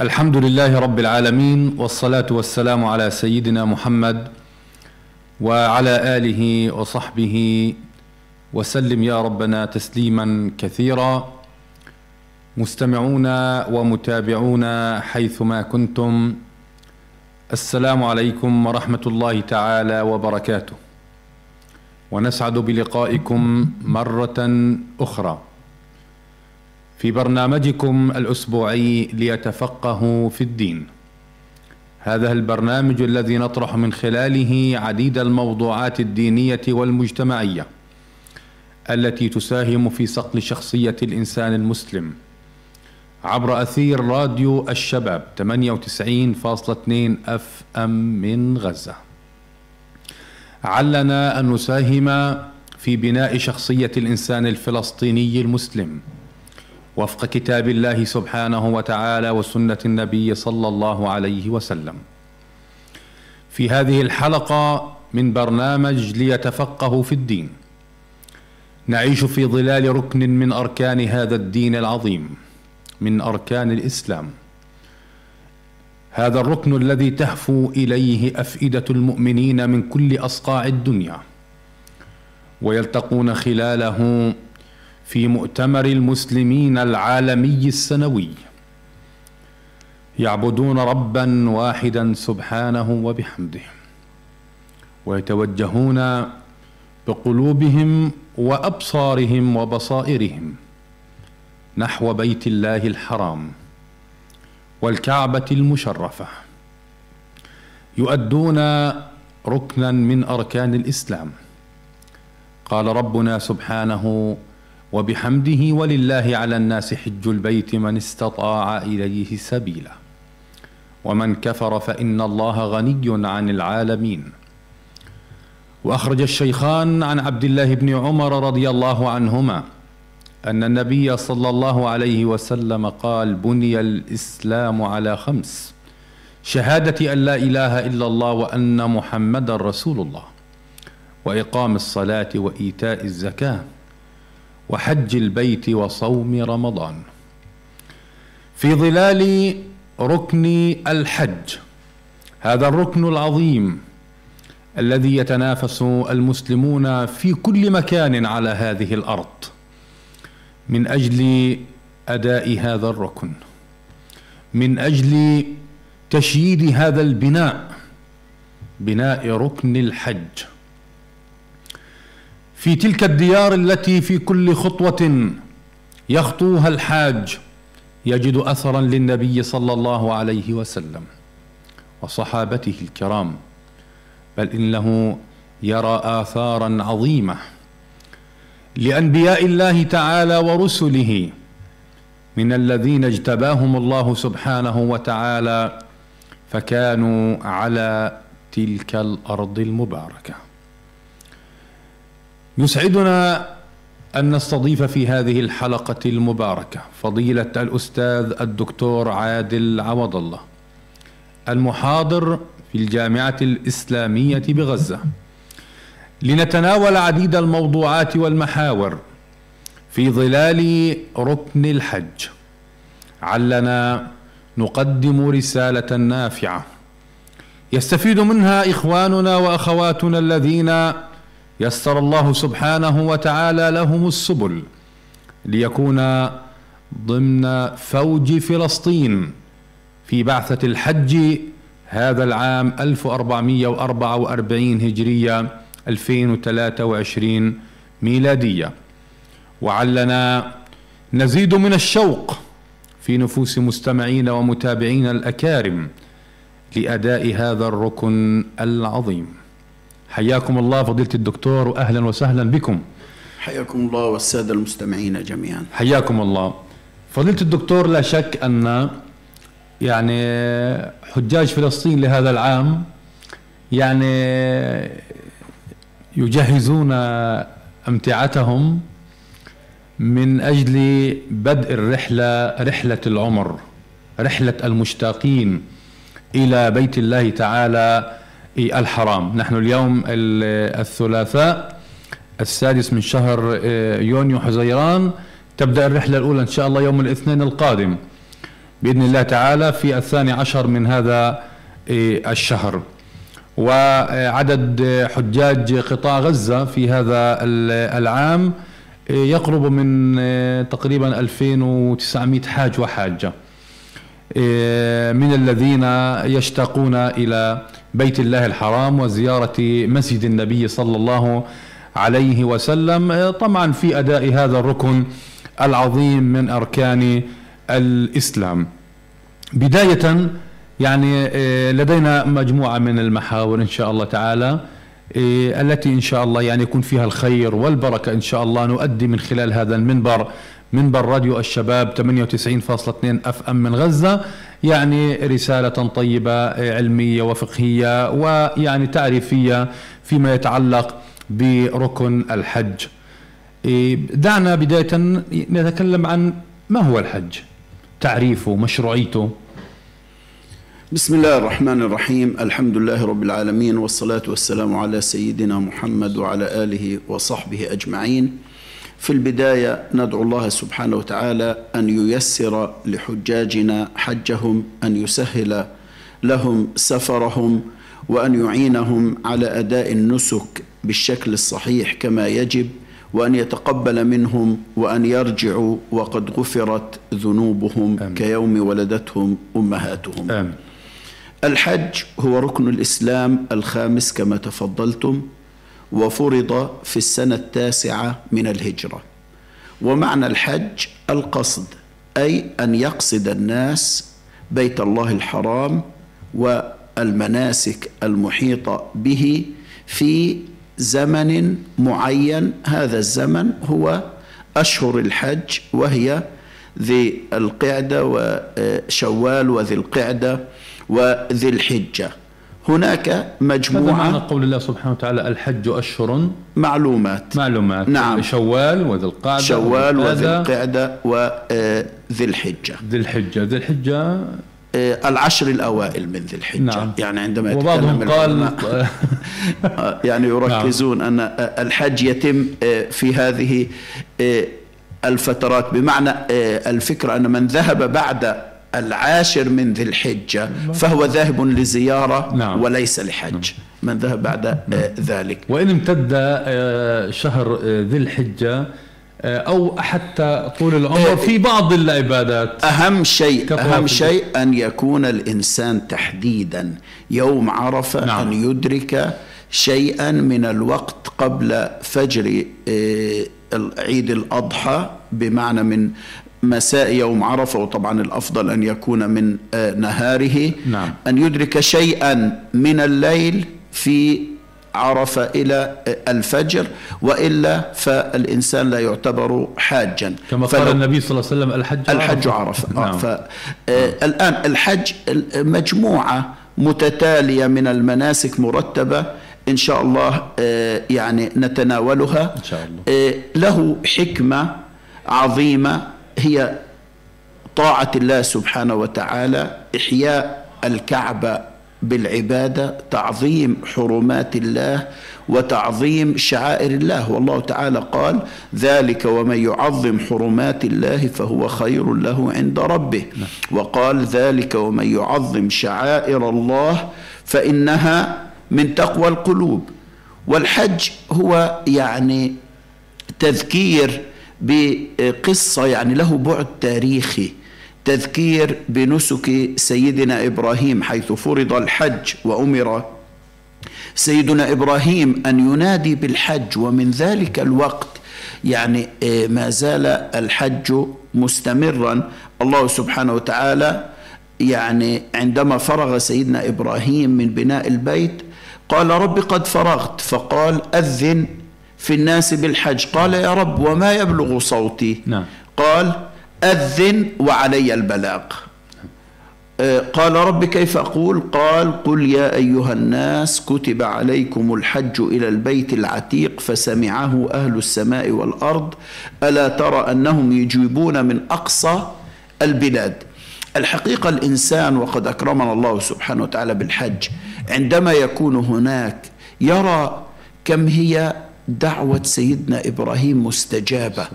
الحمد لله رب العالمين والصلاة والسلام على سيدنا محمد وعلى آله وصحبه وسلم يا ربنا تسليما كثيرا. مستمعونا ومتابعونا حيثما كنتم السلام عليكم ورحمة الله تعالى وبركاته. ونسعد بلقائكم مرة أخرى. في برنامجكم الأسبوعي ليتفقهوا في الدين. هذا البرنامج الذي نطرح من خلاله عديد الموضوعات الدينية والمجتمعية التي تساهم في صقل شخصية الإنسان المسلم. عبر أثير راديو الشباب 98.2 اف ام من غزة. علنا أن نساهم في بناء شخصية الإنسان الفلسطيني المسلم. وفق كتاب الله سبحانه وتعالى وسنة النبي صلى الله عليه وسلم. في هذه الحلقة من برنامج ليتفقهوا في الدين. نعيش في ظلال ركن من أركان هذا الدين العظيم من أركان الإسلام. هذا الركن الذي تهفو إليه أفئدة المؤمنين من كل أصقاع الدنيا. ويلتقون خلاله في مؤتمر المسلمين العالمي السنوي. يعبدون ربا واحدا سبحانه وبحمده ويتوجهون بقلوبهم وأبصارهم وبصائرهم نحو بيت الله الحرام والكعبة المشرفة. يؤدون ركنا من أركان الإسلام. قال ربنا سبحانه وبحمده ولله على الناس حج البيت من استطاع إليه سبيلا. ومن كفر فإن الله غني عن العالمين. وأخرج الشيخان عن عبد الله بن عمر رضي الله عنهما أن النبي صلى الله عليه وسلم قال بني الإسلام على خمس شهادة أن لا إله إلا الله وأن محمدا رسول الله وإقام الصلاة وإيتاء الزكاة وحج البيت وصوم رمضان. في ظلال ركن الحج هذا الركن العظيم الذي يتنافس المسلمون في كل مكان على هذه الأرض من أجل أداء هذا الركن من أجل تشييد هذا البناء بناء ركن الحج. في تلك الديار التي في كل خطوة يخطوها الحاج يجد أثرا للنبي صلى الله عليه وسلم وصحابته الكرام بل إنه يرى آثارا عظيمة لأنبياء الله تعالى ورسله من الذين اجتباهم الله سبحانه وتعالى فكانوا على تلك الأرض المباركة. يسعدنا أن نستضيف في هذه الحلقة المباركة فضيلة الأستاذ الدكتور عادل عوض الله المحاضر في الجامعة الإسلامية بغزة. لنتناول عديد الموضوعات والمحاور في ظلال ركن الحج. علنا نقدم رسالة نافعة يستفيد منها إخواننا وأخواتنا الذين يسر الله سبحانه وتعالى لهم السبل ليكون ضمن فوج فلسطين في بعثة الحج هذا العام 1444 هجرية 2023 ميلادية. وعلنا نزيد من الشوق في نفوس مستمعين ومتابعين الأكارم لأداء هذا الركن العظيم. حياكم الله فضيلة الدكتور وأهلا وسهلا بكم. حياكم الله والسادة المستمعين جميعا. حياكم الله. فضيلة الدكتور لا شك أن يعني حجاج فلسطين لهذا العام يعني يجهزون أمتعتهم من أجل بدء الرحلة رحلة العمر رحلة المشتاقين إلى بيت الله تعالى الحرام. نحن اليوم الثلاثاء السادس من شهر آه، يونيو حزيران. تبدأ الرحلة الأولى إن شاء الله يوم الاثنين القادم. بإذن الله تعالى في الثاني عشر من هذا آه، الشهر. وعدد حجاج قطاع غزة في هذا العام آه، يقرب من تقريبا 2900 حاج وحاجة. من الذين يشتاقون إلى بيت الله الحرام وزيارة مسجد النبي صلى الله عليه وسلم. طبعا في أداء هذا الركن العظيم من أركان الإسلام. بداية يعني آه، لدينا مجموعة من المحاور إن شاء الله تعالى آه، التي إن شاء الله يعني يكون فيها الخير والبركة إن شاء الله نؤدي من خلال هذا المنبر منبر راديو الشباب 98.2 أف أم من غزة. يعني رسالة طيبة آه، علمية وفقهية ويعني تعريفية فيما يتعلق بركن الحج. إيه، دعنا بداية نتكلم عن ما هو الحج تعريفه مشروعيته. بسم الله الرحمن الرحيم. الحمد لله رب العالمين والصلاة والسلام على سيدنا محمد وعلى آله وصحبه أجمعين. في البداية ندعو الله سبحانه وتعالى أن ييسر لحجاجنا حجهم أن يسهل لهم سفرهم وأن يعينهم على أداء النسك بالشكل الصحيح كما يجب وأن يتقبل منهم وأن يرجعوا وقد غفرت ذنوبهم آمين. كيوم ولدتهم أمهاتهم آمين. الحج هو ركن الإسلام الخامس كما تفضلتم وفرض في السنة التاسعة من الهجرة. ومعنى الحج القصد أي أن يقصد الناس بيت الله الحرام والمناسك المحيطة به في زمن معين. هذا الزمن هو أشهر الحج وهي ذي القعدة وشوال وذي القعدة وذي الحجة. هناك مجموعة معنى قول الله سبحانه وتعالى الحج أشهر؟ معلومات. معلومات. نعم. شوال وذي القعدة شوال وذي القعدة وذي الحجة ذي الحجة ذي الحجة آه، العشر الأوائل من ذي الحجة نعم. يعني عندما وبعضهم قال آه، يعني يركزون نعم. أن الحج يتم آه، في هذه الفترات. بمعنى الفكرة أن من ذهب بعد العاشر من ذي الحجة فهو ذاهب لزيارة نعم. وليس لحج نعم. من ذهب بعد نعم. ذلك وإن امتد شهر ذي الحجة أو حتى طول العمر في بعض العبادات أهم شيء أهم شيء أن يكون الإنسان تحديدا يوم عرفة نعم. ان يدرك شيئا من الوقت قبل فجر عيد الأضحى بمعنى من مساء يوم عرفة وطبعا الأفضل أن يكون من نهاره نعم. أن يدرك شيئا من الليل في عرفة إلى الفجر وإلا فالإنسان لا يعتبر حاجا كما قال النبي صلى الله عليه وسلم الحج الحج عرفة آه، نعم. فالآن آه، الحج مجموعة متتالية من المناسك مرتبة إن شاء الله آه، يعني نتناولها إن شاء الله. له حكمة عظيمة هي طاعة الله سبحانه وتعالى إحياء الكعبة بالعبادة تعظيم حرمات الله وتعظيم شعائر الله. والله تعالى قال ذلك ومن يعظم حرمات الله فهو خير له عند ربه وقال ذلك ومن يعظم شعائر الله فإنها من تقوى القلوب والحج هو يعني تذكير بقصة يعني له بعد تاريخي تذكير بنسك سيدنا إبراهيم حيث فرض الحج وأمر سيدنا إبراهيم أن ينادي بالحج. ومن ذلك الوقت يعني آه، ما زال الحج مستمرا. الله سبحانه وتعالى يعني عندما فرغ سيدنا إبراهيم من بناء البيت قال رب قد فرغت. فقال أذن في الناس بالحج. قال يا رب وما يبلغ صوتي؟ نعم. قال أذن وعلي البلاغ. آه، قال رب كيف أقول؟ قال قل يا أيها الناس كتب عليكم الحج إلى البيت العتيق فسمعه أهل السماء والأرض. ألا ترى أنهم يجيبون من أقصى البلاد. الحقيقة الإنسان وقد أكرمنا الله سبحانه وتعالى بالحج. عندما يكون هناك يرى كم هي دعوة سيدنا إبراهيم مستجابة.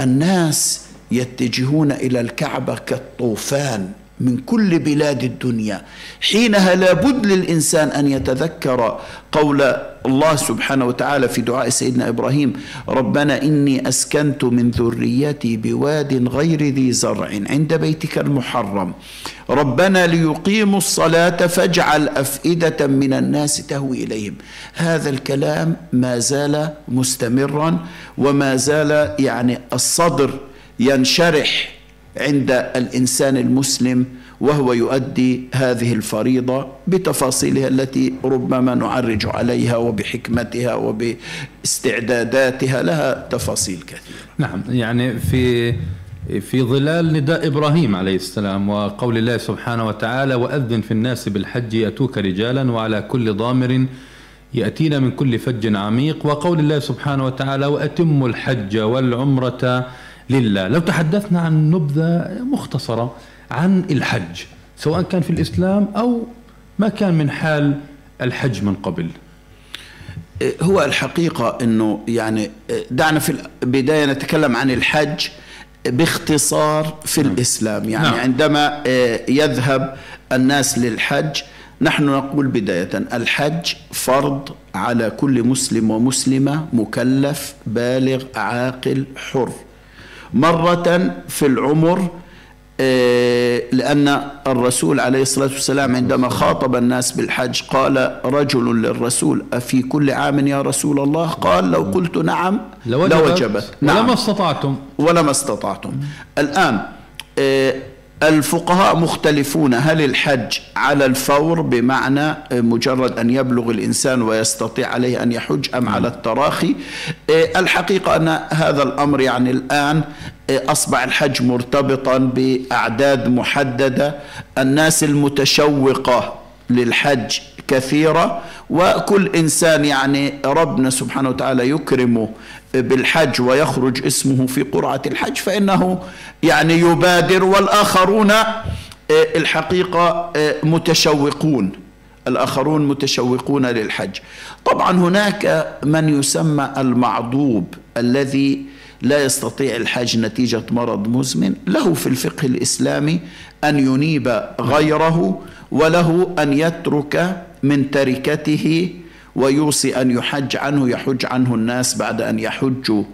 الناس يتجهون إلى الكعبة كالطوفان. من كل بلاد الدنيا. حينها لابد للإنسان أن يتذكر قول الله سبحانه وتعالى في دعاء سيدنا إبراهيم ربنا إني أسكنت من ذريتي بواد غير ذي زرع عند بيتك المحرم. ربنا ليقيموا الصلاة فاجعل أفئدة من الناس تهوي إليهم. هذا الكلام ما زال مستمرا وما زال يعني الصدر ينشرح عند الإنسان المسلم وهو يؤدي هذه الفريضة بتفاصيلها التي ربما نعرج عليها وبحكمتها وباستعداداتها لها تفاصيل كثيرة. نعم يعني في في ظلال نداء إبراهيم عليه السلام وقول الله سبحانه وتعالى وأذن في الناس بالحج يأتوك رجالا وعلى كل ضامر ياتين من كل فج عميق وقول الله سبحانه وتعالى وأتموا الحج والعمرة لله لو تحدثنا عن نبذة مختصرة عن الحج سواء كان في الإسلام أو ما كان من حال الحج من قبل هو الحقيقة أنه يعني دعنا في البداية نتكلم عن الحج باختصار في نعم. الإسلام يعني نعم. عندما يذهب الناس للحج نحن نقول بداية الحج فرض على كل مسلم ومسلمة مكلف بالغ عاقل حر مرة في العمر آه، لأن الرسول عليه الصلاة والسلام عندما خاطب الناس بالحج قال رجل للرسول أفي كل عام يا رسول الله؟ قال لو قلت نعم لوجبت, لوجبت. نعم. ولما استطعتم. ولما استطعتم. الآن آه، الفقهاء مختلفون هل الحج على الفور بمعنى مجرد أن يبلغ الإنسان ويستطيع عليه أن يحج أم على التراخي؟ إيه، الحقيقة أن هذا الأمر يعني الآن إيه، أصبح الحج مرتبطا بأعداد محددة الناس المتشوقة للحج كثيرة وكل إنسان يعني ربنا سبحانه وتعالى يكرمه. بالحج ويخرج اسمه في قرعة الحج فإنه يعني يبادر والآخرون آه، الحقيقة آه، متشوقون. الآخرون متشوقون للحج. طبعا هناك من يسمى المعضوب الذي لا يستطيع الحج نتيجة مرض مزمن. له في الفقه الإسلامي أن ينيب غيره وله أن يترك من تركته ويوصي أن يحج عنه يحج عنه الناس بعد أن يحجوا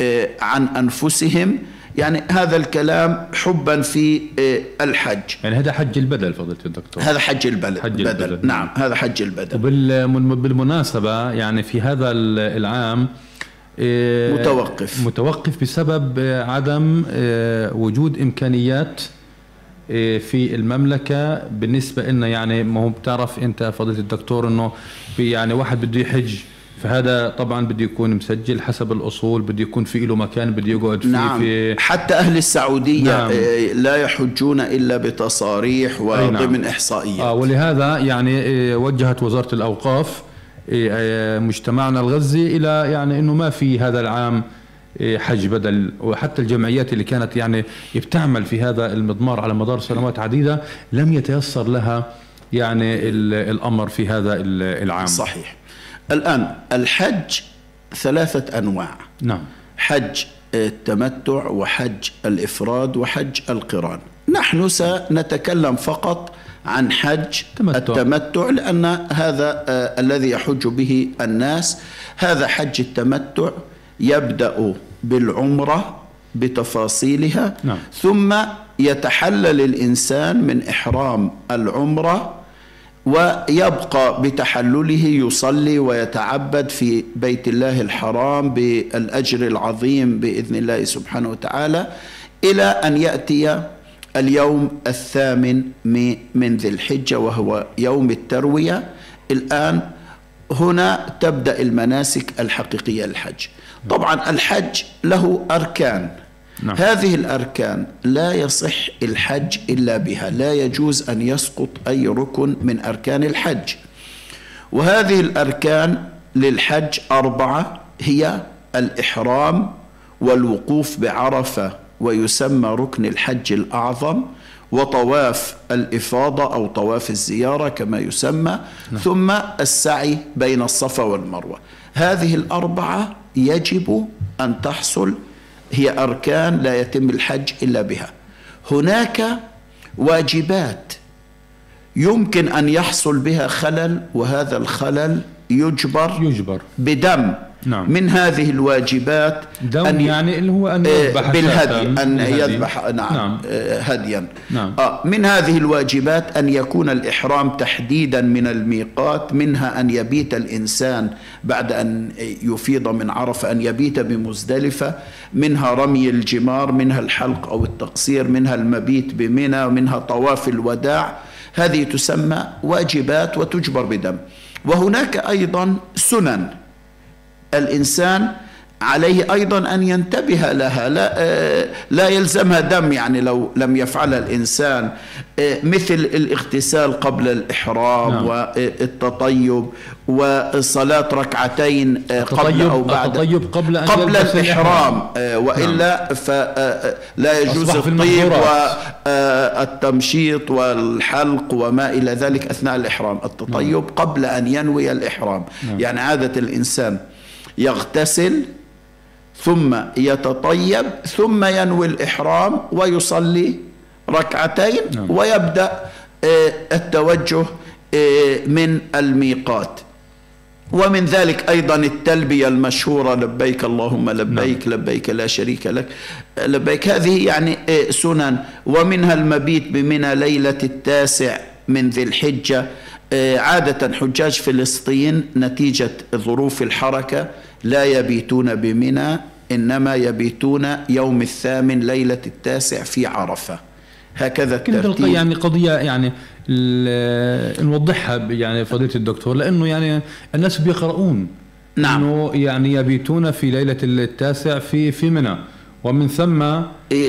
آه، عن أنفسهم. يعني هذا الكلام حبا في آه، الحج. يعني هذا حج البدل فضيلة الدكتور. هذا حج البدل. حج البدل. البدل. نعم. هذا حج البدل. وبالمناسبة يعني في هذا العام آه، متوقف. متوقف بسبب عدم وجود إمكانيات في المملكة بالنسبة لنا يعني ما هو بتعرف أنت فضيلة الدكتور أنه في يعني واحد بده يحج فهذا طبعا بده يكون مسجل حسب الأصول بده يكون في له مكان بده يقعد فيه نعم. في حتى أهل السعودية نعم. آه، لا يحجون إلا بتصاريح وضمن نعم. إحصائيات. آه ولهذا يعني آه، وجهت وزارة الأوقاف مجتمعنا الغزي إلى يعني إنه ما في هذا العام حج بدل وحتى الجمعيات اللي كانت يعني بتعمل في هذا المضمار على مدار سنوات عديدة لم يتيسر لها يعني الأمر في هذا العام. صحيح. الآن الحج ثلاثة أنواع. نعم. حج التمتع وحج الإفراد وحج القران. نحن سنتكلم فقط عن حج تمتع. التمتع لأن هذا آه الذي يحج به الناس. هذا حج التمتع يبدأ بالعمرة بتفاصيلها نعم. ثم يتحلل الإنسان من إحرام العمرة ويبقى بتحلله يصلي ويتعبد في بيت الله الحرام بالأجر العظيم بإذن الله سبحانه وتعالى إلى أن يأتي اليوم الثامن من ذي الحجة وهو يوم التروية الآن هنا تبدأ المناسك الحقيقية للحج. طبعا الحج له أركان. نعم. هذه الأركان لا يصح الحج إلا بها. لا يجوز أن يسقط أي ركن من أركان الحج. وهذه الأركان للحج أربعة. هي الإحرام والوقوف بعرفة ويسمى ركن الحج الأعظم. وطواف الإفاضة أو طواف الزيارة كما يسمى نعم. ثم السعي بين الصفا والمروة. هذه الأربعة يجب أن تحصل هي أركان لا يتم الحج إلا بها. هناك واجبات يمكن أن يحصل بها خلل وهذا الخلل يجبر يجبر. بدم. نعم. من هذه الواجبات دم أن يعني اللي هو أن آه، يذبح بالهدي أن يذبح نعم, نعم. آه، هديا نعم. آه من هذه الواجبات أن يكون الإحرام تحديدا من الميقات منها أن يبيت الإنسان بعد أن يفيض من عرفة أن يبيت بمزدلفة منها رمي الجمار منها الحلق أو التقصير منها المبيت بمنى منها طواف الوداع هذه تسمى واجبات وتجبر بدم وهناك أيضا سنن الإنسان عليه أيضا أن ينتبه لها لا, آه، لا يلزمها دم يعني لو لم يفعلها الإنسان آه، مثل الاغتسال قبل الإحرام نعم. والتطيب وصلاة ركعتين آه، قبل أو بعد التطيب قبل أن قبل الإحرام وإلا نعم. فلا يجوز الطيب والتمشيط والحلق وما إلى ذلك أثناء الإحرام التطيب نعم. قبل أن ينوي الإحرام نعم. يعني عادة الإنسان يغتسل ثم يتطيب ثم ينوي الإحرام ويصلي ركعتين نعم. ويبدأ آه، التوجه آه، من الميقات ومن ذلك أيضا التلبية المشهورة لبيك اللهم لبيك نعم. لبيك لا شريك لك لبيك هذه يعني آه، سنن ومنها المبيت بمنى ليلة التاسع من ذي الحجة عادة حجاج فلسطين نتيجة ظروف الحركة لا يبيتون بمنى إنما يبيتون يوم الثامن ليلة التاسع في عرفة. هكذا الترتيب. يعني قضية يعني نوضحها يعني فضيلة الدكتور لأنه يعني الناس بيقرؤون نعم. إنه يعني يبيتون في ليلة التاسع في في منى ومن ثم إيه،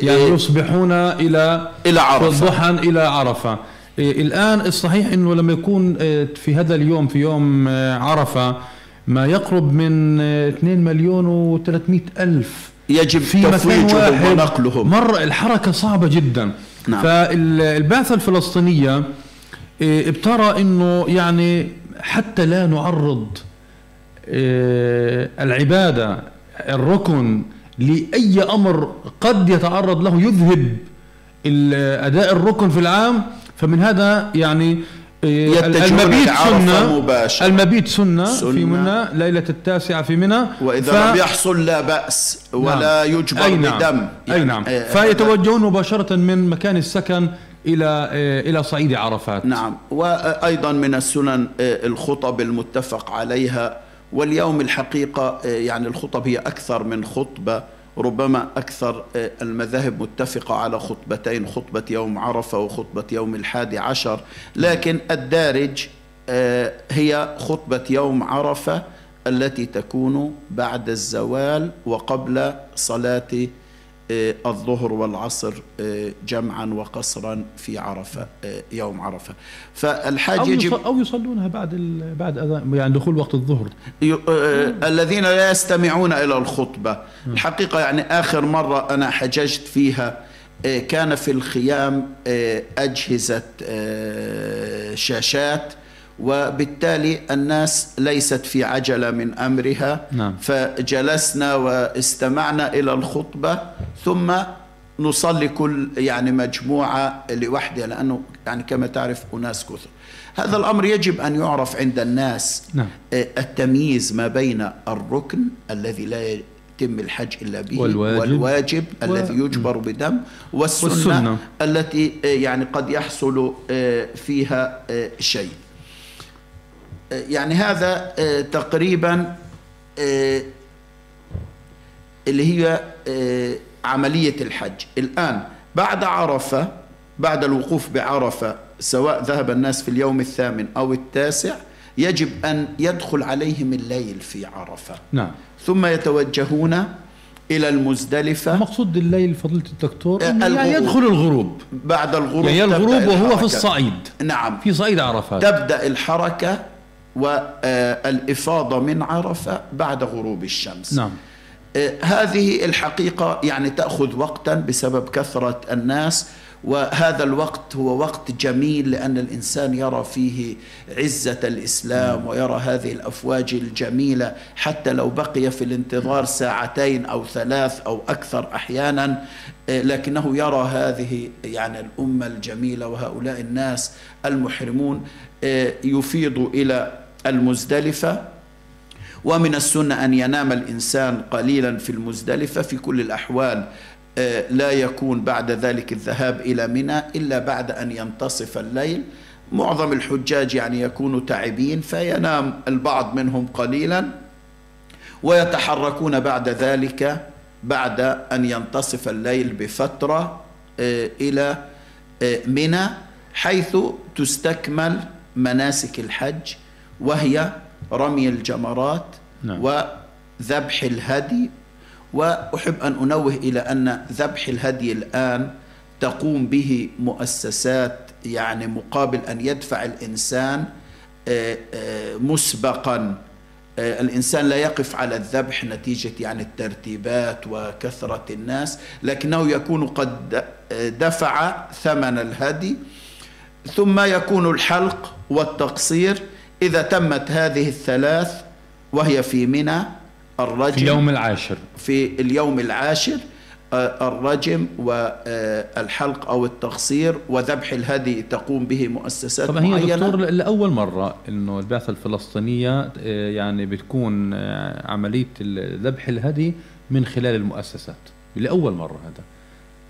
يعني إيه. يصبحون إلى إلى عرفة. ضحى إلى عرفة. إيه الآن الصحيح إنه لما يكون إيه، في هذا اليوم في يوم عرفة ما يقرب من 2 مليون و300 ألف يجب في تفويجهم ونقلهم مر الحركة صعبة جدا نعم. فالبعثة الفلسطينية إيه، ابترى إنه يعني حتى لا نعرض إيه، العبادة الركن لأي أمر قد يتعرض له يذهب أداء الركن في العام فمن هذا يعني إيه، المبيت سنة مباشر. المبيت سنة, سنة في منى ليلة التاسعة في منى وإذا ف... لم يحصل لا بأس ولا نعم. يجبر أي نعم. بدم يعني أي نعم آه فيتوجهون مباشرة من مكان السكن إلى آه إلى صعيد عرفات نعم وأيضا من السنن آه الخطب المتفق عليها واليوم الحقيقة آه، يعني الخطب هي أكثر من خطبة ربما أكثر آه، المذاهب متفقة على خطبتين خطبة يوم عرفة وخطبة يوم الحادي عشر لكن الدارج آه، هي خطبة يوم عرفة التي تكون بعد الزوال وقبل صلاة الظهر والعصر آه، جمعا وقصرا في عرفة آه، يوم عرفة. فالحاج يجب أو يصلونها بعد بعد أذان يعني دخول وقت الظهر. الذين لا يستمعون إلى الخطبة. الحقيقة يعني آخر مرة أنا حججت فيها كان في الخيام أجهزة شاشات وبالتالي الناس ليست في عجلة من أمرها. نعم. فجلسنا واستمعنا إلى الخطبة ثم نصلي كل يعني مجموعة لوحدها لأنه يعني كما تعرف أناس كثر. هذا الأمر يجب أن يعرف عند الناس نعم. آه، التمييز ما بين الركن الذي لا يتم الحج إلا به والواجب, والواجب و... الذي يجبر بدم والسنة, والسنة. التي آه، يعني قد يحصل آه، فيها شيء. يعني هذا آه، تقريبا آه، اللي هي آه، عملية الحج. الآن بعد عرفة بعد الوقوف بعرفة سواء ذهب الناس في اليوم الثامن أو التاسع يجب أن يدخل عليهم الليل في عرفة. نعم. ثم يتوجهون إلى المزدلفة. مقصود الليل فضيلة الدكتور آه، يعني. يدخل الغروب. بعد الغروب يعني الغروب وهو. في الصعيد. نعم. في صعيد عرفات. تبدأ الحركة. والإفاضة من عرفة بعد غروب الشمس. نعم. آه، هذه الحقيقة يعني تأخذ وقتا بسبب كثرة الناس وهذا الوقت هو وقت جميل لأن الإنسان يرى فيه عزة الإسلام ويرى هذه الأفواج الجميلة حتى لو بقي في الانتظار ساعتين أو ثلاث أو أكثر أحيانا. آه، لكنه يرى هذه يعني الأمة الجميلة وهؤلاء الناس المحرمون آه، يفيض إلى المزدلفة ومن السنة أن ينام الإنسان قليلا في المزدلفة في كل الأحوال آه، لا يكون بعد ذلك الذهاب إلى منى إلا بعد أن ينتصف الليل. معظم الحجاج يعني يكونوا تعبين فينام البعض منهم قليلا ويتحركون بعد ذلك بعد أن ينتصف الليل بفترة آه، إلى آه، منى حيث تستكمل مناسك الحج. وهي رمي الجمرات نعم. وذبح الهدي وأحب أن أنوه إلى أن ذبح الهدي الآن تقوم به مؤسسات يعني مقابل أن يدفع الإنسان آه، آه، مسبقا آه، الإنسان لا يقف على الذبح نتيجة يعني الترتيبات وكثرة الناس لكنه يكون قد دفع ثمن الهدي ثم يكون الحلق والتقصير إذا تمت هذه الثلاث وهي في منى الرجل في اليوم العاشر. في اليوم العاشر آه، الرجم والحلق أو التقصير وذبح الهدي تقوم به مؤسسات طبعا هي معينة. دكتور لأول مرة إنه البعثة الفلسطينية آه، يعني بتكون آه، عملية ذبح الهدي من خلال المؤسسات. لأول مرة هذا.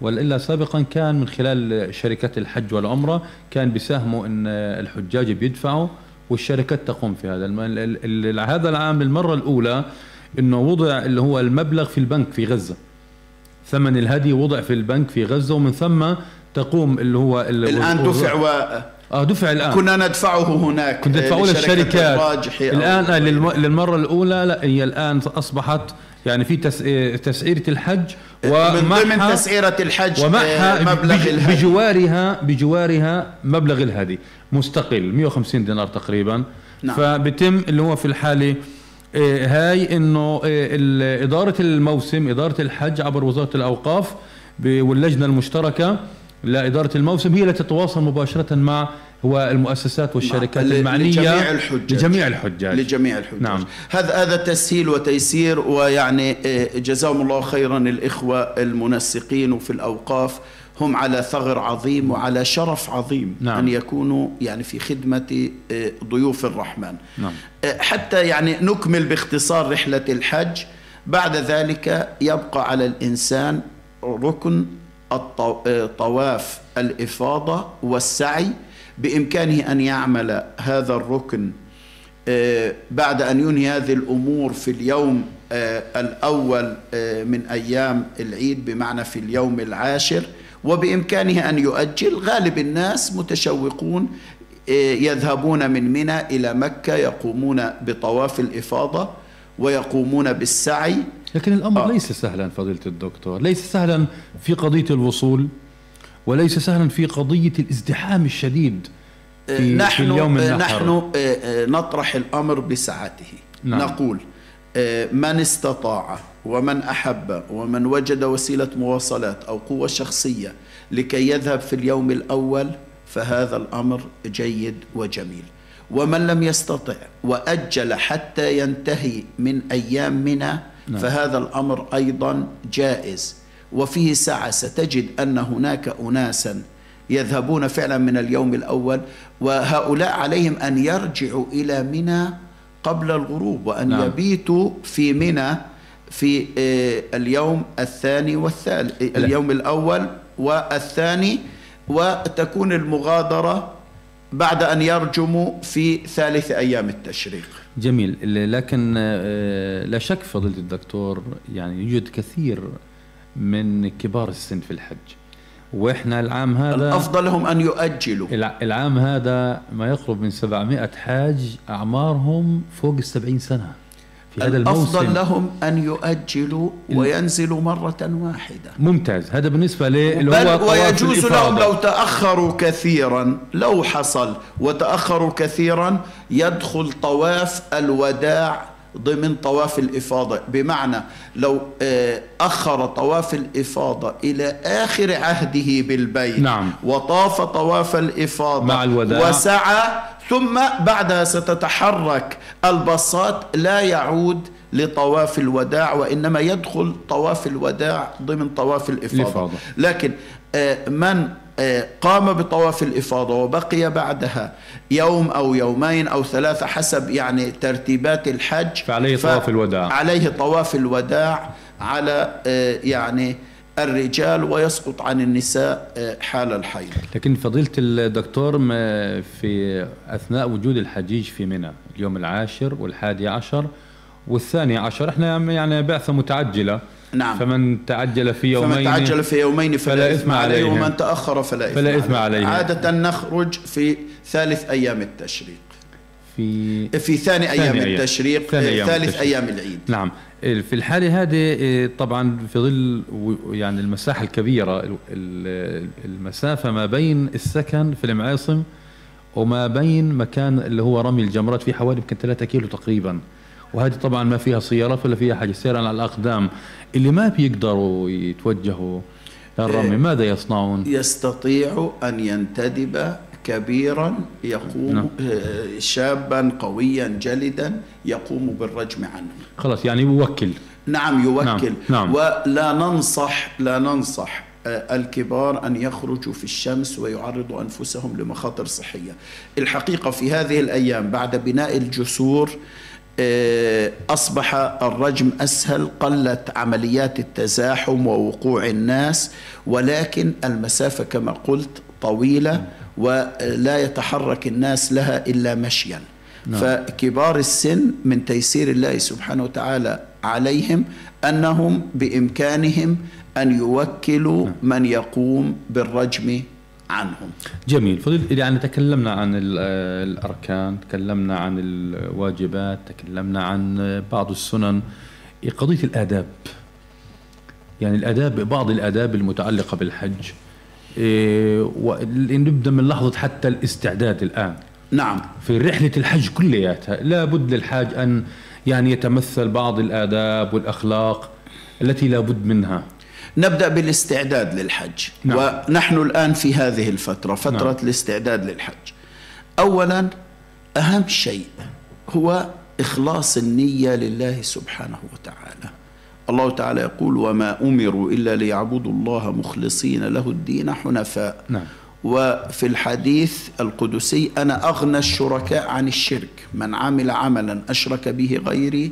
وإلا سابقا كان من خلال شركات الحج والعمرة كان بيساهموا إن آه، الحجاج بيدفعوا. والشركات تقوم في هذا. الم- هذا العام للمرة الأولى إنه وضع اللي هو المبلغ في البنك في غزة. ثمن الهدي وضع في البنك في غزة ومن ثم تقوم اللي هو ال- الآن وال- آه دفع الآن. وكنا ندفعه هناك كنت تدفعوا لشركة للشركات. الآن آه،. للم- للمرة الأولى لا هي الآن أصبحت يعني في تس- آه، تسعيرة الحج من ضمن تسعيرة الحج آه، ومعها مبلغ بج- الهدي. بجوارها بجوارها مبلغ الهدي. مستقل 150 دينار تقريبا. نعم. فبتم اللي هو في الحالة آه، هاي إنه آه، إدارة الموسم إدارة الحج عبر وزارة الأوقاف واللجنة المشتركة لاداره الموسم هي التي تتواصل مباشرة مع هو المؤسسات والشركات المعنية لجميع الحجاج. لجميع الحجاج لجميع الحجاج نعم. هذا هذا تسهيل وتيسير ويعني آه، جزاهم الله خيرا الإخوة المنسقين وفي الأوقاف هم على ثغر عظيم وعلى شرف عظيم نعم. أن يكونوا يعني في خدمة آه، ضيوف الرحمن نعم آه، حتى يعني نكمل باختصار رحلة الحج بعد ذلك يبقى على الإنسان ركن طواف الإفاضة والسعي بإمكانه أن يعمل هذا الركن آه، بعد أن ينهي هذه الأمور في اليوم آه، الأول آه، من أيام العيد بمعنى في اليوم العاشر وبإمكانه أن يؤجل. غالب الناس متشوقون آه، يذهبون من منى إلى مكة يقومون بطواف الإفاضة ويقومون بالسعي. لكن الأمر آه. ليس سهلا فضيلة الدكتور ليس سهلا في قضية الوصول وليس سهلا في قضية الازدحام الشديد في, في نحن اليوم النحر نحن آه، آه، نطرح الأمر بسعته نعم. نقول آه، من استطاع ومن أحب ومن وجد وسيلة مواصلات أو قوة شخصية لكي يذهب في اليوم الأول فهذا الأمر جيد وجميل ومن لم يستطع وأجل حتى ينتهي من أيام منى نعم. فهذا الأمر أيضا جائز وفيه سعه ستجد أن هناك اناسا يذهبون فعلا من اليوم الأول وهؤلاء عليهم أن يرجعوا إلى منى قبل الغروب وأن نعم. يبيتوا في منى في آه، اليوم الثاني والثالث اليوم الأول والثاني وتكون المغادرة بعد أن يرجموا في ثالث أيام التشريق. جميل. لكن آه، لا شك فضيلة الدكتور يعني يوجد كثير من كبار السن في الحج وإحنا العام هذا الافضل لهم أن يؤجلوا. الع- العام هذا ما يقرب من 700 حاج أعمارهم فوق ال 70 سنة. في هذا الأفضل الموسم لهم أن يؤجلوا وينزلوا مرة واحدة ممتاز هذا بالنسبة ل اللي بل هو ويجوز لهم. لو تأخروا كثيرا لو حصل وتأخروا كثيرا يدخل طواف الوداع ضمن طواف الإفاضة بمعنى لو آه، أخر طواف الإفاضة إلى آخر عهده بالبيت نعم. وطاف طواف الإفاضة مع الوداع. وسعى ثم بعدها ستتحرك البساط لا يعود لطواف الوداع وإنما يدخل طواف الوداع ضمن طواف الإفاضة الإفاضة. لكن آه، من آه، قام بطواف الإفاضة وبقي بعدها يوم أو يومين أو ثلاثة حسب يعني ترتيبات الحج فعليه طواف الوداع. عليه طواف الوداع على آه، يعني الرجال ويسقط عن النساء آه، حال الحيض لكن فضيلة الدكتور ما في أثناء وجود الحجيج في منى اليوم العاشر والحادي عشر والثاني عشر إحنا يعني بعثة متعجلة نعم. فمن تعجل في يومين فمن تعجل في يومين فلا, فلا إثم عليه عليه. ومن تأخر فلا إثم, فلا إثم عليه. عادة نخرج في ثالث أيام التشريق في في ثاني أيام ثاني أيام. التشريق ثاني أيام ثالث التشريق. أيام العيد نعم في الحالة هذه إيه، طبعا في ظل يعني المساحة الكبيرة ال- ال- المسافة ما بين السكن في المعاصم وما بين مكان اللي هو رمي الجمرات في حوالي يمكن 3 كيلو تقريبا وهذه طبعا ما فيها سيارات ولا فيها حاجة سير على الأقدام اللي ما بيقدروا يتوجهوا للرمي ماذا يصنعون؟ يستطيع أن ينتدب كبيرا يقوم نعم. آه، شابا قويا جلدا يقوم بالرجم عنه. خلاص يعني بوكل نعم يوكل. نعم، نعم. ولا ننصح لا ننصح آه، الكبار أن يخرجوا في الشمس ويعرضوا أنفسهم لمخاطر صحية. الحقيقة في هذه الأيام بعد بناء الجسور آه، أصبح الرجم أسهل قلت عمليات التزاحم ووقوع الناس ولكن المسافة كما قلت طويلة. ولا يتحرك الناس لها إلا مشيا. فكبار السن من تيسير الله سبحانه وتعالى عليهم أنهم بإمكانهم أن يوكلوا من يقوم بالرجم عنهم. جميل. فضيل يعني تكلمنا عن ال- الأركان تكلمنا عن الواجبات تكلمنا عن بعض السنن. قضية الآداب يعني الآداب بعض الآداب المتعلقة بالحج إيه، ونبدأ من لحظة حتى الاستعداد الآن نعم في رحلة الحج كلياتها لابد للحاج أن يعني يتمثل بعض الآداب والأخلاق التي لابد منها نبدأ بالاستعداد للحج نعم. ونحن الآن في هذه الفترة فترة نعم. الاستعداد للحج. اولا أهم شيء هو إخلاص النية لله سبحانه وتعالى. الله تعالى يقول وما امروا الا ليعبدوا الله مخلصين له الدين حنفاء. نعم. وفي الحديث القدسي أنا اغنى الشركاء عن الشرك من عمل عملا اشرك به غيري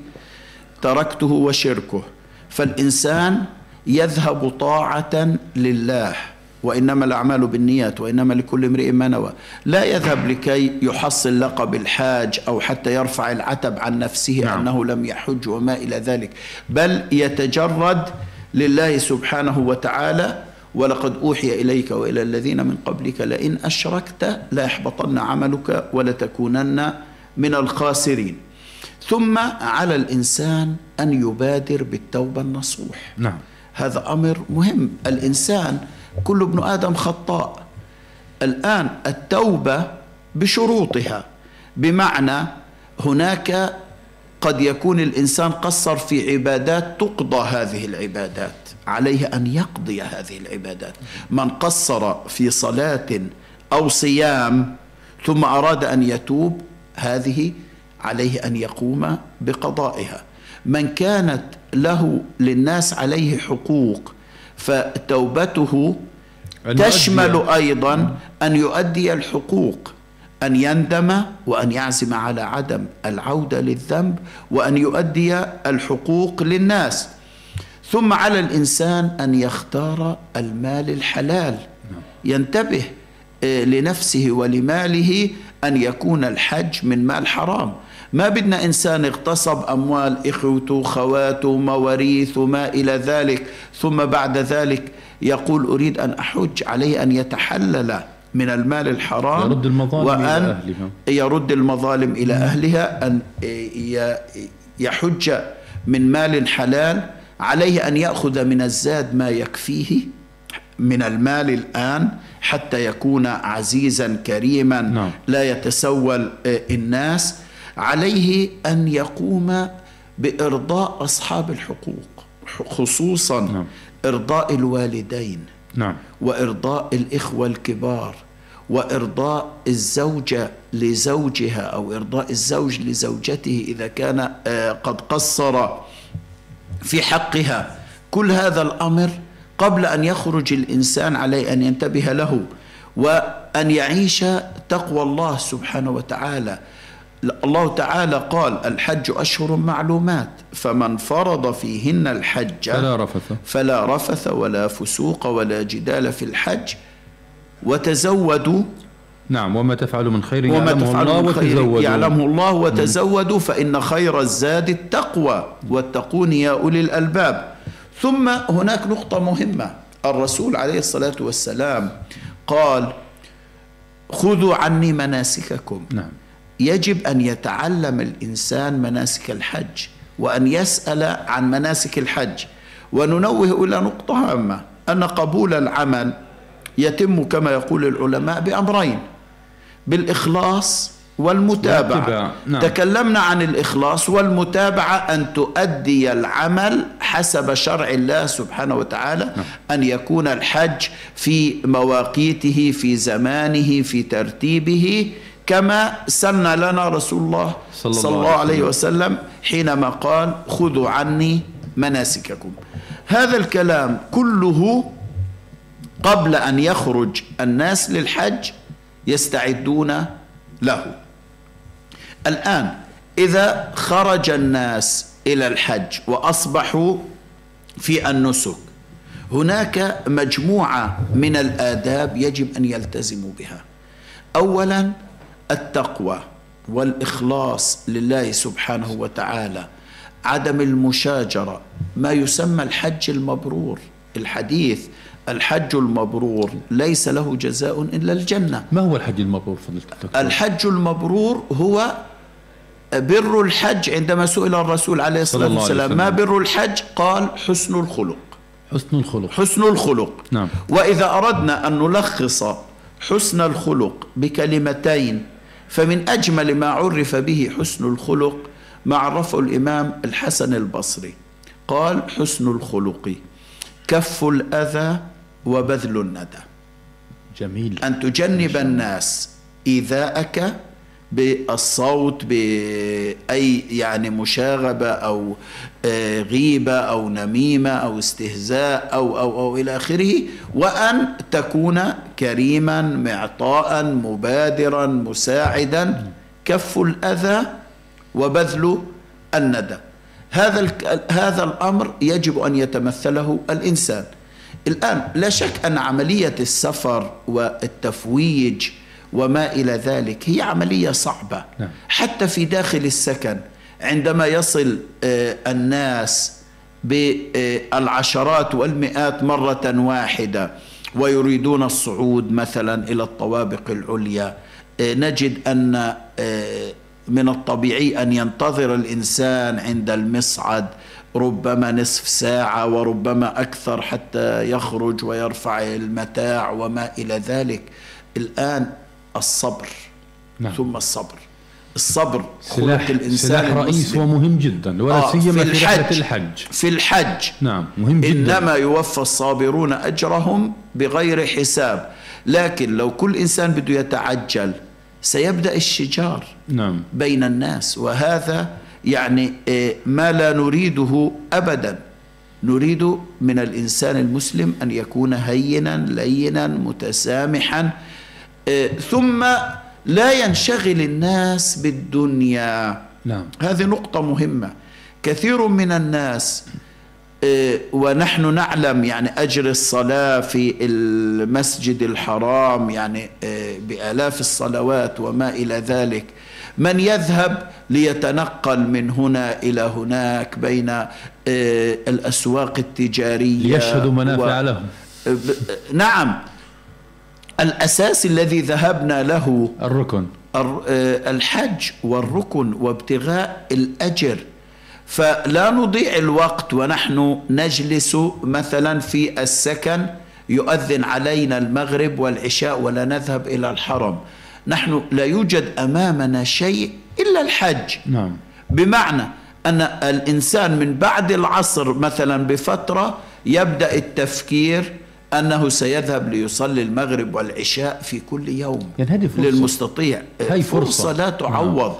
تركته وشركه فالإنسان يذهب طاعة لله وإنما الأعمال بالنيات وإنما لكل امرئ ما نوى. لا يذهب لكي يحصل لقب الحاج أو حتى يرفع العتب عن نفسه نعم. أنه لم يحج وما إلى ذلك. بل يتجرد لله سبحانه وتعالى ولقد أوحي إليك وإلى الذين من قبلك لئن أشركت ليحبطن عملك ولتكونن من الخاسرين. ثم على الإنسان أن يبادر بالتوبة النصوح. نعم. هذا أمر مهم. الإنسان كل ابن آدم خطاء. الآن التوبة بشروطها بمعنى هناك قد يكون الإنسان قصر في عبادات تقضى هذه العبادات عليه أن يقضي هذه العبادات. من قصر في صلاة أو صيام ثم أراد أن يتوب هذه عليه أن يقوم بقضائها. من كانت له للناس عليه حقوق فتوبته أن يؤدي- تشمل أيضا أن يؤدي الحقوق أن يندم وأن يعزم على عدم العودة للذنب وأن يؤدي الحقوق للناس. ثم على الإنسان أن يختار المال الحلال. ينتبه آه، لنفسه ولماله أن يكون الحج من مال حرام. ما بدنا إنسان اغتصب أموال إخوته خواته مواريث وما إلى ذلك ثم بعد ذلك يقول أريد أن أحج عليه أن يتحلل من المال الحرام يرد المظالم إلى وأن أهلها. يرد المظالم إلى أهلها أن ي- يحج من مال حلال عليه أن يأخذ من الزاد ما يكفيه من المال الآن حتى يكون عزيزا كريما نعم. لا يتسول آه، الناس عليه أن يقوم بإرضاء أصحاب الحقوق خصوصا نعم. إرضاء الوالدين نعم. وإرضاء الإخوة الكبار وإرضاء الزوجة لزوجها أو إرضاء الزوج لزوجته إذا كان آه، قد قصر في حقها. كل هذا الأمر قبل أن يخرج الإنسان عليه أن ينتبه له وأن يعيش تقوى الله سبحانه وتعالى. الله تعالى قال الحج أشهر معلومات فمن فرض فيهن الحج فلا رفث. فلا رفث ولا فسوق ولا جدال في الحج وتزودوا. نعم وما تفعل من خير وما يعلمه الله تفعلوا من خير وتزودوا. يعلمه الله وتزودوا فإن خير الزاد التقوى واتقون يا أولي الألباب. ثم هناك نقطة مهمة الرسول عليه الصلاة والسلام قال خذوا عني مناسككم. نعم. يجب أن يتعلم الإنسان مناسك الحج وأن يسأل عن مناسك الحج. وننوه إلى نقطة هامة أن قبول العمل يتم كما يقول العلماء بأمرين بالإخلاص والمتابعة. والاتباع، نعم. تكلمنا عن الإخلاص والمتابعة أن تؤدي العمل حسب شرع الله سبحانه وتعالى أن يكون الحج في مواقيته في زمانه في ترتيبه كما سن لنا رسول الله صلى الله صلى الله عليه عليه وسلم حينما قال خذوا عني مناسككم. هذا الكلام كله قبل أن يخرج الناس للحج يستعدون له. الآن إذا خرج الناس إلى الحج وأصبحوا في النسك هناك مجموعة من الآداب يجب أن يلتزموا بها. أولا التقوى والإخلاص لله سبحانه وتعالى عدم المشاجرة ما يسمى الحج المبرور الحديث الحج المبرور ليس له جزاء إلا الجنة ما هو الحج المبرور الدكتور؟ الحج المبرور هو بر الحج عندما سئل الرسول عليه الصلاة والسلام ما. بر الحج قال حسن الخلق حسن الخلق حسن الخلق نعم. وإذا أردنا أن نلخص حسن الخلق بكلمتين فمن أجمل ما عرف به حسن الخلق ما عرفه الإمام الحسن البصري. قال حسن الخلق كف الأذى وبذل الندى. جميل. أن تجنب الناس إيذاءك بالصوت بأي يعني مشاغبة أو آه، غيبة أو نميمة أو استهزاء أو أو أو إلى آخره. وأن تكون كريما معطاء مبادرا مساعدا. كف الأذى وبذل الندى هذا هذا الأمر يجب أن يتمثله الإنسان. الآن لا شك أن عملية السفر والتفويج وما إلى ذلك. هي عملية صعبة. نعم. حتى في داخل السكن عندما يصل آه، الناس بالعشرات والمئات مرة واحدة ويريدون الصعود مثلا إلى الطوابق العليا آه، نجد أن آه، من الطبيعي أن ينتظر الإنسان عند المصعد ربما نصف ساعة وربما أكثر حتى يخرج ويرفع المتاع وما إلى ذلك. الآن الصبر. نعم. ثم الصبر. الصبر سلاح خلق الإنسان سلاح رئيس المسلم. ومهم جدا ولا آه، سيما في في رحلة الحج. في الحج. نعم مهم جدا. إنما يوفى الصابرون أجرهم بغير حساب. لكن لو كل إنسان بده يتعجل سيبدأ الشجار نعم. بين الناس. وهذا يعني آه، ما لا نريده أبدا. نريد من الإنسان المسلم أن يكون هينا لينا متسامحا ثم لا ينشغل الناس بالدنيا. نعم. هذه نقطة مهمة. كثير من الناس آه، ونحن نعلم يعني أجر الصلاة في المسجد الحرام يعني آه، بآلاف الصلوات وما إلى ذلك. من يذهب ليتنقل من هنا إلى هناك بين الأسواق التجارية ليشهدوا منافع و- لهم. نعم. الأساس الذي ذهبنا له الركن. الر- آه، الحج والركن وابتغاء الأجر. فلا نضيع الوقت ونحن نجلس مثلا في السكن يؤذن علينا المغرب والعشاء ولا نذهب إلى الحرم. نحن لا يوجد أمامنا شيء إلا الحج. نعم. بمعنى أن الإنسان من بعد العصر مثلا بفترة يبدأ التفكير أنه سيذهب ليصلي المغرب والعشاء في كل يوم يعني هذه فرصة. للمستطيع. هاي فرصة. فرصة. لا تعوض.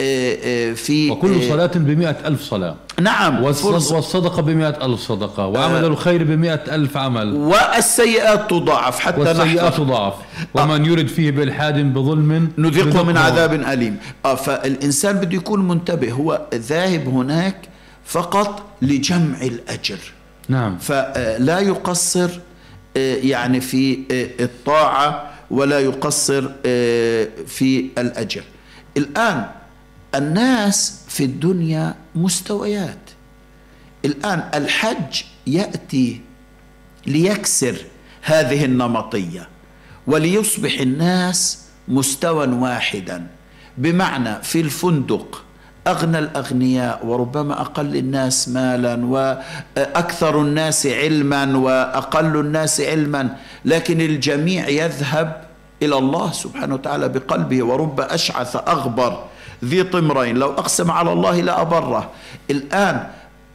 آه، آه، في وكل آه، صلاة بمئة ألف صلاة. نعم. والصد- فرصة. والصدقة بمئة ألف صدقة. وعمل الخير بمئة ألف عمل. والسيئات تضاعف حتى والسيئات تضاعف. ومن يرد فيه بالحاد بظلم نذيقه من عذاب أليم. فالإنسان بده يكون منتبه. هو ذاهب هناك فقط لجمع الأجر. نعم. فلا يقصر يعني في آه، الطاعة ولا يقصر آه، في الأجر. الآن الناس في الدنيا مستويات. الآن الحج يأتي ليكسر هذه النمطية وليصبح الناس مستوى واحدا. بمعنى في الفندق أغنى الأغنياء وربما أقل الناس مالا وأكثر الناس علما وأقل الناس علما لكن الجميع يذهب إلى الله سبحانه وتعالى بقلبه ورب أشعث أغبر ذي طمرين. لو أقسم على الله لأبره الآن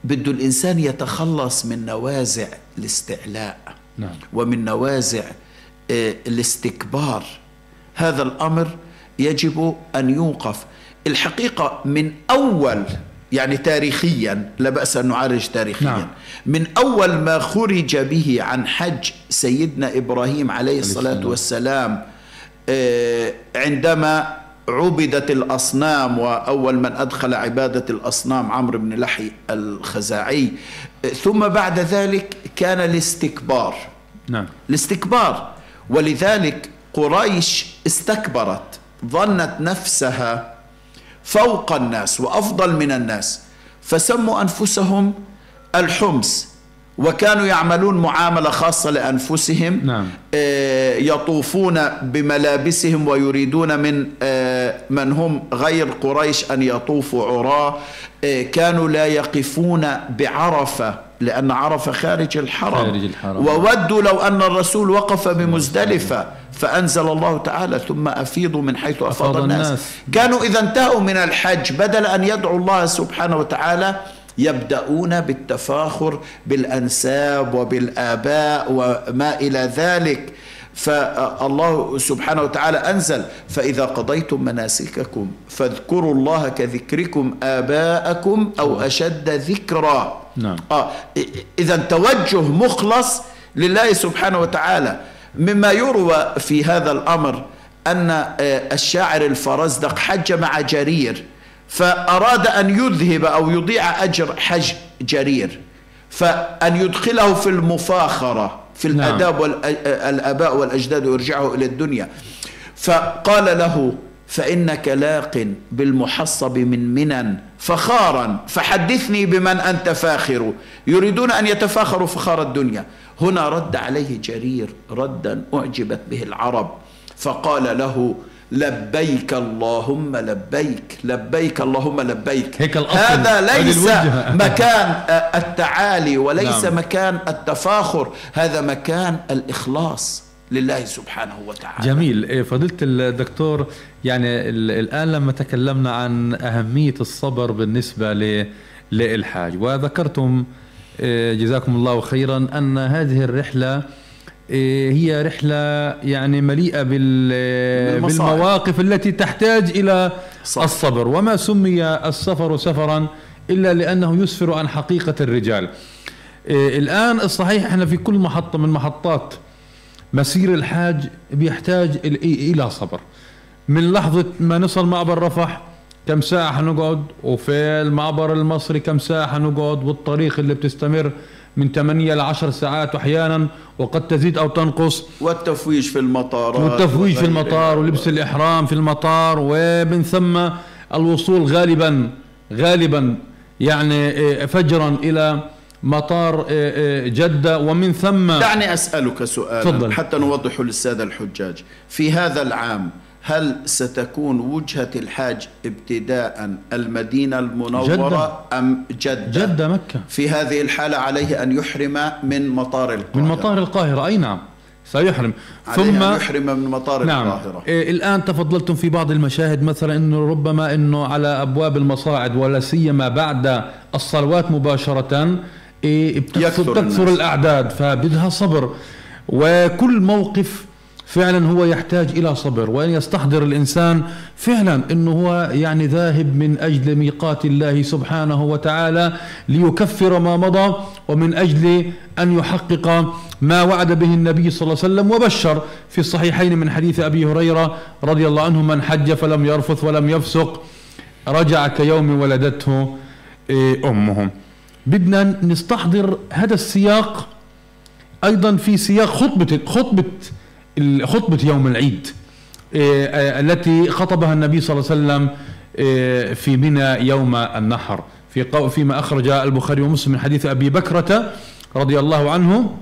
بده الإنسان يتخلص من نوازع الاستعلاء نعم. ومن نوازع آه، الاستكبار. هذا الأمر يجب أن يوقف. الحقيقة من أول يعني تاريخيا لا بأس أن نعالج تاريخيا نعم. من أول ما خرج به عن حج سيدنا إبراهيم عليه الصلاة السلام. والسلام آه، عندما عبدت الأصنام وأول من أدخل عبادة الأصنام عمرو بن لحي الخزاعي آه، ثم بعد ذلك كان الاستكبار نعم الاستكبار ولذلك قريش استكبرت ظنت نفسها فوق الناس وأفضل من الناس. فسموا أنفسهم الحمص. وكانوا يعملون معاملة خاصة لأنفسهم نعم. آه، يطوفون بملابسهم ويريدون من آه، من هم غير قريش أن يطوفوا عراه آه، كانوا لا يقفون بعرفة لأن عرفة خارج الحرم خارج الحرم. وودوا لو أن الرسول وقف بمزدلفة فأنزل الله تعالى ثم أفيضوا من حيث أفاض أفاض الناس. الناس. كانوا إذا انتهوا من الحج بدل أن يدعوا الله سبحانه وتعالى يبدأون بالتفاخر بالأنساب وبالآباء وما إلى ذلك. فالله سبحانه وتعالى أنزل فإذا قضيتم مناسككم فاذكروا الله كذكركم آباءكم أو أشد ذكرا. نعم. آه إذا توجه مخلص لله سبحانه وتعالى. مما يروى في هذا الأمر أن آه، الشاعر الفرزدق حج مع جرير. فأراد أن يذهب أو يضيع أجر حج جرير فأن يدخله في المفاخرة في نعم. الآداب والآباء والأجداد ويرجعه إلى الدنيا. فقال له فإنك لاق بالمحصب من منن فخارا فحدثني بمن أنت فاخر. يريدون أن يتفاخروا فخار الدنيا. هنا رد عليه جرير ردا أعجبت به العرب فقال له لبيك اللهم لبيك لبيك اللهم لبيك هيك الأصل. هذا ليس. مكان آه، التعالي وليس نعم. مكان التفاخر هذا مكان الإخلاص لله سبحانه وتعالى جميل إيه، فضيلة الدكتور يعني ال- الآن لما تكلمنا عن أهمية الصبر بالنسبة للحاج وذكرتم إيه، جزاكم الله خيرا أن هذه الرحلة هي رحلة يعني مليئة. بالمواقف التي تحتاج إلى صح. الصبر. وما سمي السفر سفرا إلا لأنه يسفر عن حقيقة الرجال. إيه، الآن الصحيح إحنا في كل محطة من محطات مسير الحاج بيحتاج إلى صبر. من لحظة ما نصل معبر رفح كم ساعة حنقعد؟ وفي المعبر المصري كم ساعة حنقعد؟ والطريق اللي بتستمر من 8 ل 10 ساعات أحيانا وقد تزيد أو تنقص والتفويج في المطارات والتفويج في. المطار ولبس الإحرام في المطار ومن ثم الوصول غالبا غالبا يعني إيه، فجرا إلى مطار إيه، إيه، جدة ومن ثم دعني أسألك سؤالا تفضل. حتى نوضح للسادة الحجاج في هذا العام هل ستكون وجهة الحاج ابتداء المدينة المنورة جدة. أم جدة جدة مكة. في هذه الحالة عليه أن يحرم من مطار القاهرة. من مطار القاهرة. أي نعم سيحرم. عليه ثم أن يحرم من مطار نعم. القاهرة. إيه الآن تفضلتم في بعض المشاهد مثلا أنه ربما أنه على أبواب المصاعد ولا سيما بعد الصلوات مباشرة إيه بتكثر, يكثر تكثر الناس. الأعداد فبدها صبر. وكل موقف فعلا هو يحتاج إلى صبر وأن يستحضر الإنسان فعلا أنه هو يعني ذاهب من أجل ميقات الله سبحانه وتعالى ليكفر ما مضى ومن أجل أن يحقق ما وعد به النبي صلى الله عليه وسلم وبشر في الصحيحين من حديث أبي هريرة رضي الله عنه من حج فلم يرفث ولم يفسق رجع كيوم ولدته إيه، أمه. بدنا نستحضر هذا السياق أيضا في سياق خطبه خطبة خطبة يوم العيد إيه، آه، التي خطبها النبي صلى الله عليه وسلم إيه، في منى يوم النحر. في فيما أخرج البخاري ومسلم من حديث أبي بكرة رضي الله عنه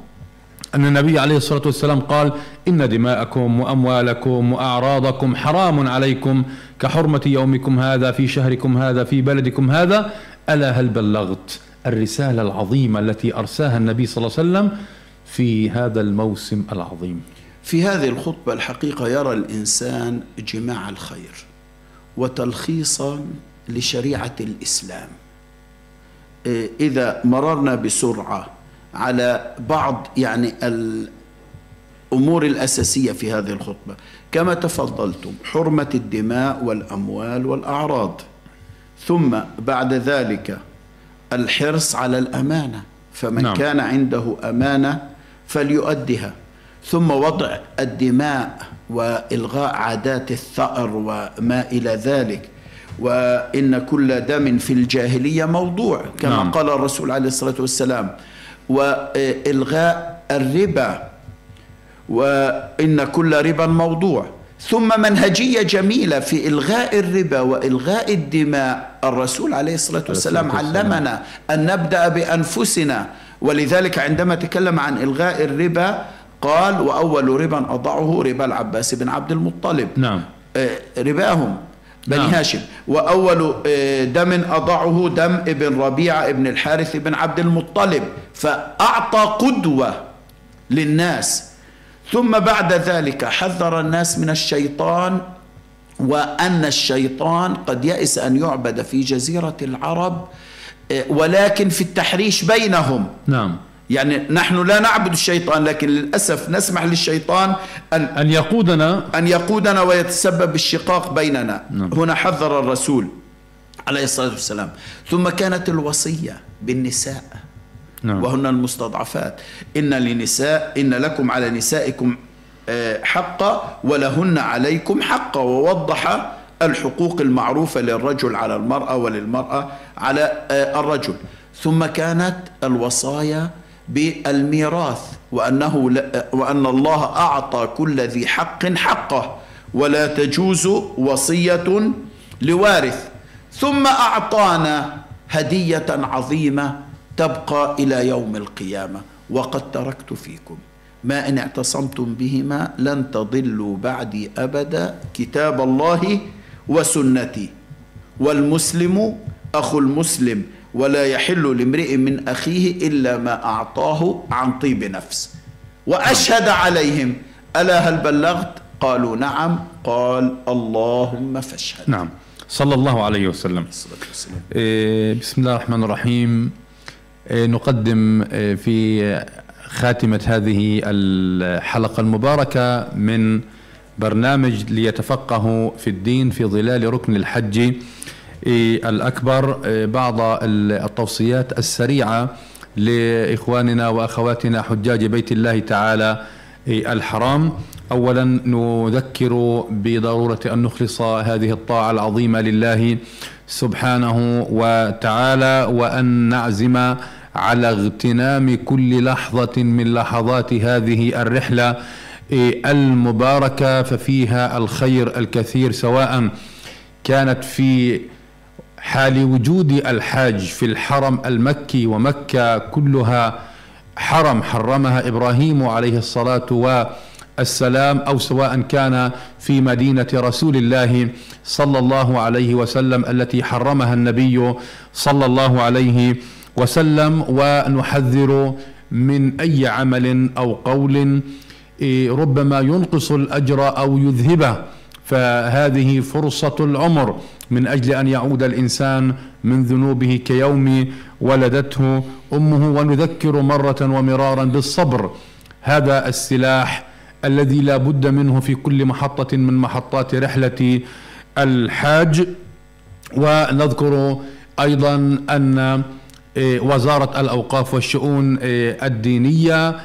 أن النبي عليه الصلاة والسلام قال إن دماءكم وأموالكم وأعراضكم حرام عليكم كحرمة يومكم هذا في شهركم هذا في بلدكم هذا ألا هل بلغت الرسالة العظيمة التي أرساها النبي صلى الله عليه وسلم في هذا الموسم العظيم؟ في هذه الخطبة الحقيقة يرى الإنسان جماع الخير وتلخيصا لشريعة الإسلام إذا مررنا بسرعة على بعض يعني الأمور الأساسية في هذه الخطبة كما تفضلتم حرمة الدماء والأموال والأعراض ثم بعد ذلك الحرص على الأمانة فمن. نعم. كان عنده أمانة فليؤدها ثم وضع الدماء وإلغاء عادات الثأر وما إلى ذلك. وإن كل دم في الجاهلية موضوع كما نعم. قال الرسول عليه الصلاة والسلام. وإلغاء الربا وإن كل ربا موضوع. ثم منهجية جميلة في إلغاء الربا وإلغاء الدماء. الرسول عليه الصلاة والسلام الصلاة والسلام. علمنا أن نبدأ بأنفسنا. ولذلك عندما تكلم عن إلغاء الربا قال وأول ربا أضعه ربا العباس بن عبد المطلب. نعم. آه، رباهم بني نعم. هاشم. وأول آه، دم أضعه دم ابن ربيعة ابن الحارث بن عبد المطلب. فأعطى قدوة للناس. ثم بعد ذلك حذر الناس من الشيطان وأن الشيطان قد يئس أن يعبد في جزيرة العرب آه، ولكن في التحريش بينهم. نعم. يعني نحن لا نعبد الشيطان لكن للأسف نسمح للشيطان أن أن يقودنا. أن يقودنا ويتسبب الشقاق بيننا. نعم. هنا حذر الرسول عليه الصلاة والسلام. ثم كانت الوصية بالنساء. نعم. وهن المستضعفات. إن لنساء إن لكم على نسائكم آه، حقا ولهن عليكم حقا ووضح الحقوق المعروفة للرجل على المرأة وللمرأة على آه، الرجل. ثم كانت الوصايا بالميراث وأنه وأن الله أعطى كل ذي حق حقه ولا تجوز وصية لوارث. ثم أعطانا هدية عظيمة تبقى إلى يوم القيامة. وقد تركت فيكم. ما إن اعتصمتم بهما لن تضلوا بعدي أبدا. كتاب الله وسنتي. والمسلم أخو المسلم. ولا يحل لامرئ من أخيه إلا ما أعطاه عن طيب نفس. وأشهد عليهم. ألا هل بلغت؟ قالوا نعم. قال اللهم فاشهد. نعم. صلى الله عليه وسلم. إيه، بسم الله الرحمن الرحيم. إيه، نقدم إيه، في خاتمة هذه الحلقة المباركة من برنامج ليتفقهوا في الدين في ظلال ركن الحج. الأكبر إيه، بعض ال- التوصيات السريعة لإخواننا وأخواتنا حجاج بيت الله تعالى إيه، الحرام. أولا نذكر بضرورة أن نخلص هذه الطاعة العظيمة لله سبحانه وتعالى وأن نعزم على اغتنام كل لحظة من لحظات هذه الرحلة إيه، المباركة ففيها الخير الكثير سواء كانت في حال وجود الحاج في الحرم المكي ومكة كلها حرم حرمها إبراهيم عليه الصلاة السلام أو سواء كان في مدينة رسول الله صلى الله عليه وسلم التي حرمها النبي صلى الله عليه وسلم ونحذر من أي عمل أو قول إيه، ربما ينقص الأجر أو يذهبه فهذه فرصة العمر. من أجل أن يعود الإنسان من ذنوبه كيوم ولدته أمه ونذكر مرة ومرارا بالصبر. هذا السلاح الذي لا بد منه في كل محطة من محطات رحلة الحاج. ونذكر أيضا أن إيه، وزارة الأوقاف والشؤون إيه، الدينية إيه،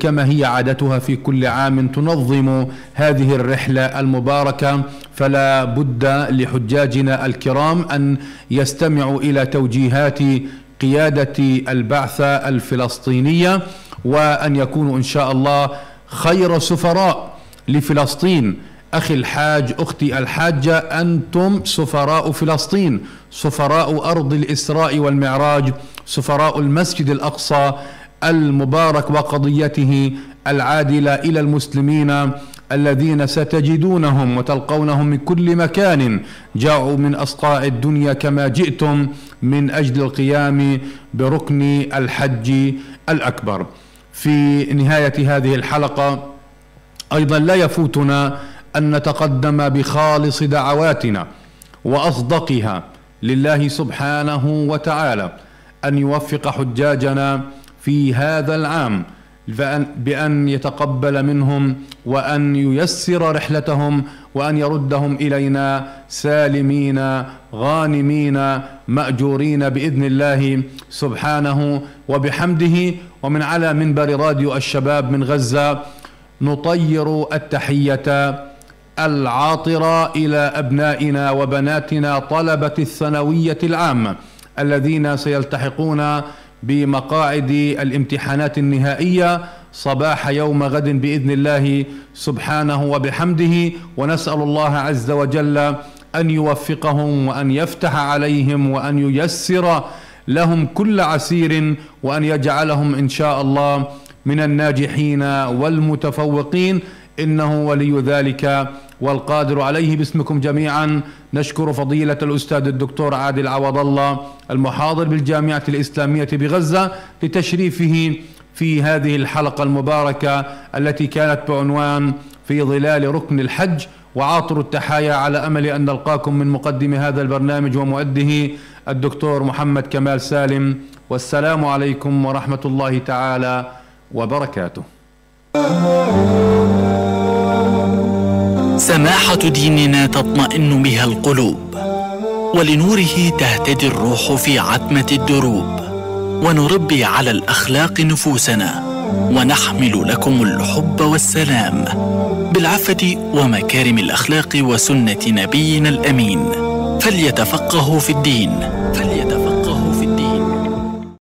كما هي عادتها في كل عام تنظم هذه الرحلة المباركة. فلا بد لحجاجنا الكرام أن يستمعوا إلى توجيهات قيادة البعثة الفلسطينية وأن يكونوا إن شاء الله خير سفراء لفلسطين. أخي الحاج أختي الحاجة أنتم سفراء فلسطين سفراء أرض الإسراء والمعراج سفراء المسجد الأقصى. المبارك وقضيته العادله إلى المسلمين الذين ستجدونهم وتلقونهم من كل مكان جاءوا من اصقاع الدنيا كما جئتم من أجل القيام بركن الحج الأكبر. في نهاية هذه الحلقة أيضا لا يفوتنا أن نتقدم بخالص دعواتنا وأصدقها لله سبحانه وتعالى أن يوفق حجاجنا في هذا العام بأن يتقبل منهم وأن ييسر رحلتهم وأن يردهم إلينا سالمين غانمين مأجورين بإذن الله سبحانه وبحمده. ومن على منبر راديو الشباب من غزة نطير التحية العاطرة إلى أبنائنا وبناتنا طلبة الثانوية العامة الذين سيلتحقون بمقاعد الامتحانات النهائية صباح يوم غد بإذن الله سبحانه وبحمده ونسأل الله عز وجل أن يوفقهم وأن يفتح عليهم وأن ييسر لهم كل عسير وأن يجعلهم إن شاء الله من الناجحين والمتفوقين. إنه ولي ذلك. والقادر عليه باسمكم جميعا. نشكر فضيلة الأستاذ الدكتور عادل عوض الله المحاضر بالجامعة الإسلامية بغزة لتشريفه في هذه الحلقة المباركة التي كانت بعنوان في ظلال ركن الحج وعاطر التحايا على أمل أن نلقاكم من مقدم هذا البرنامج ومؤده الدكتور محمد كمال سالم. والسلام عليكم ورحمة الله تعالى وبركاته. سماحة ديننا تطمئن بها القلوب ولنوره تهتدي الروح في عتمة الدروب ونربي على الأخلاق نفوسنا ونحمل لكم الحب والسلام بالعفة ومكارم الأخلاق وسنة نبينا الأمين. فليتفقهوا في الدين. فليتفقهوا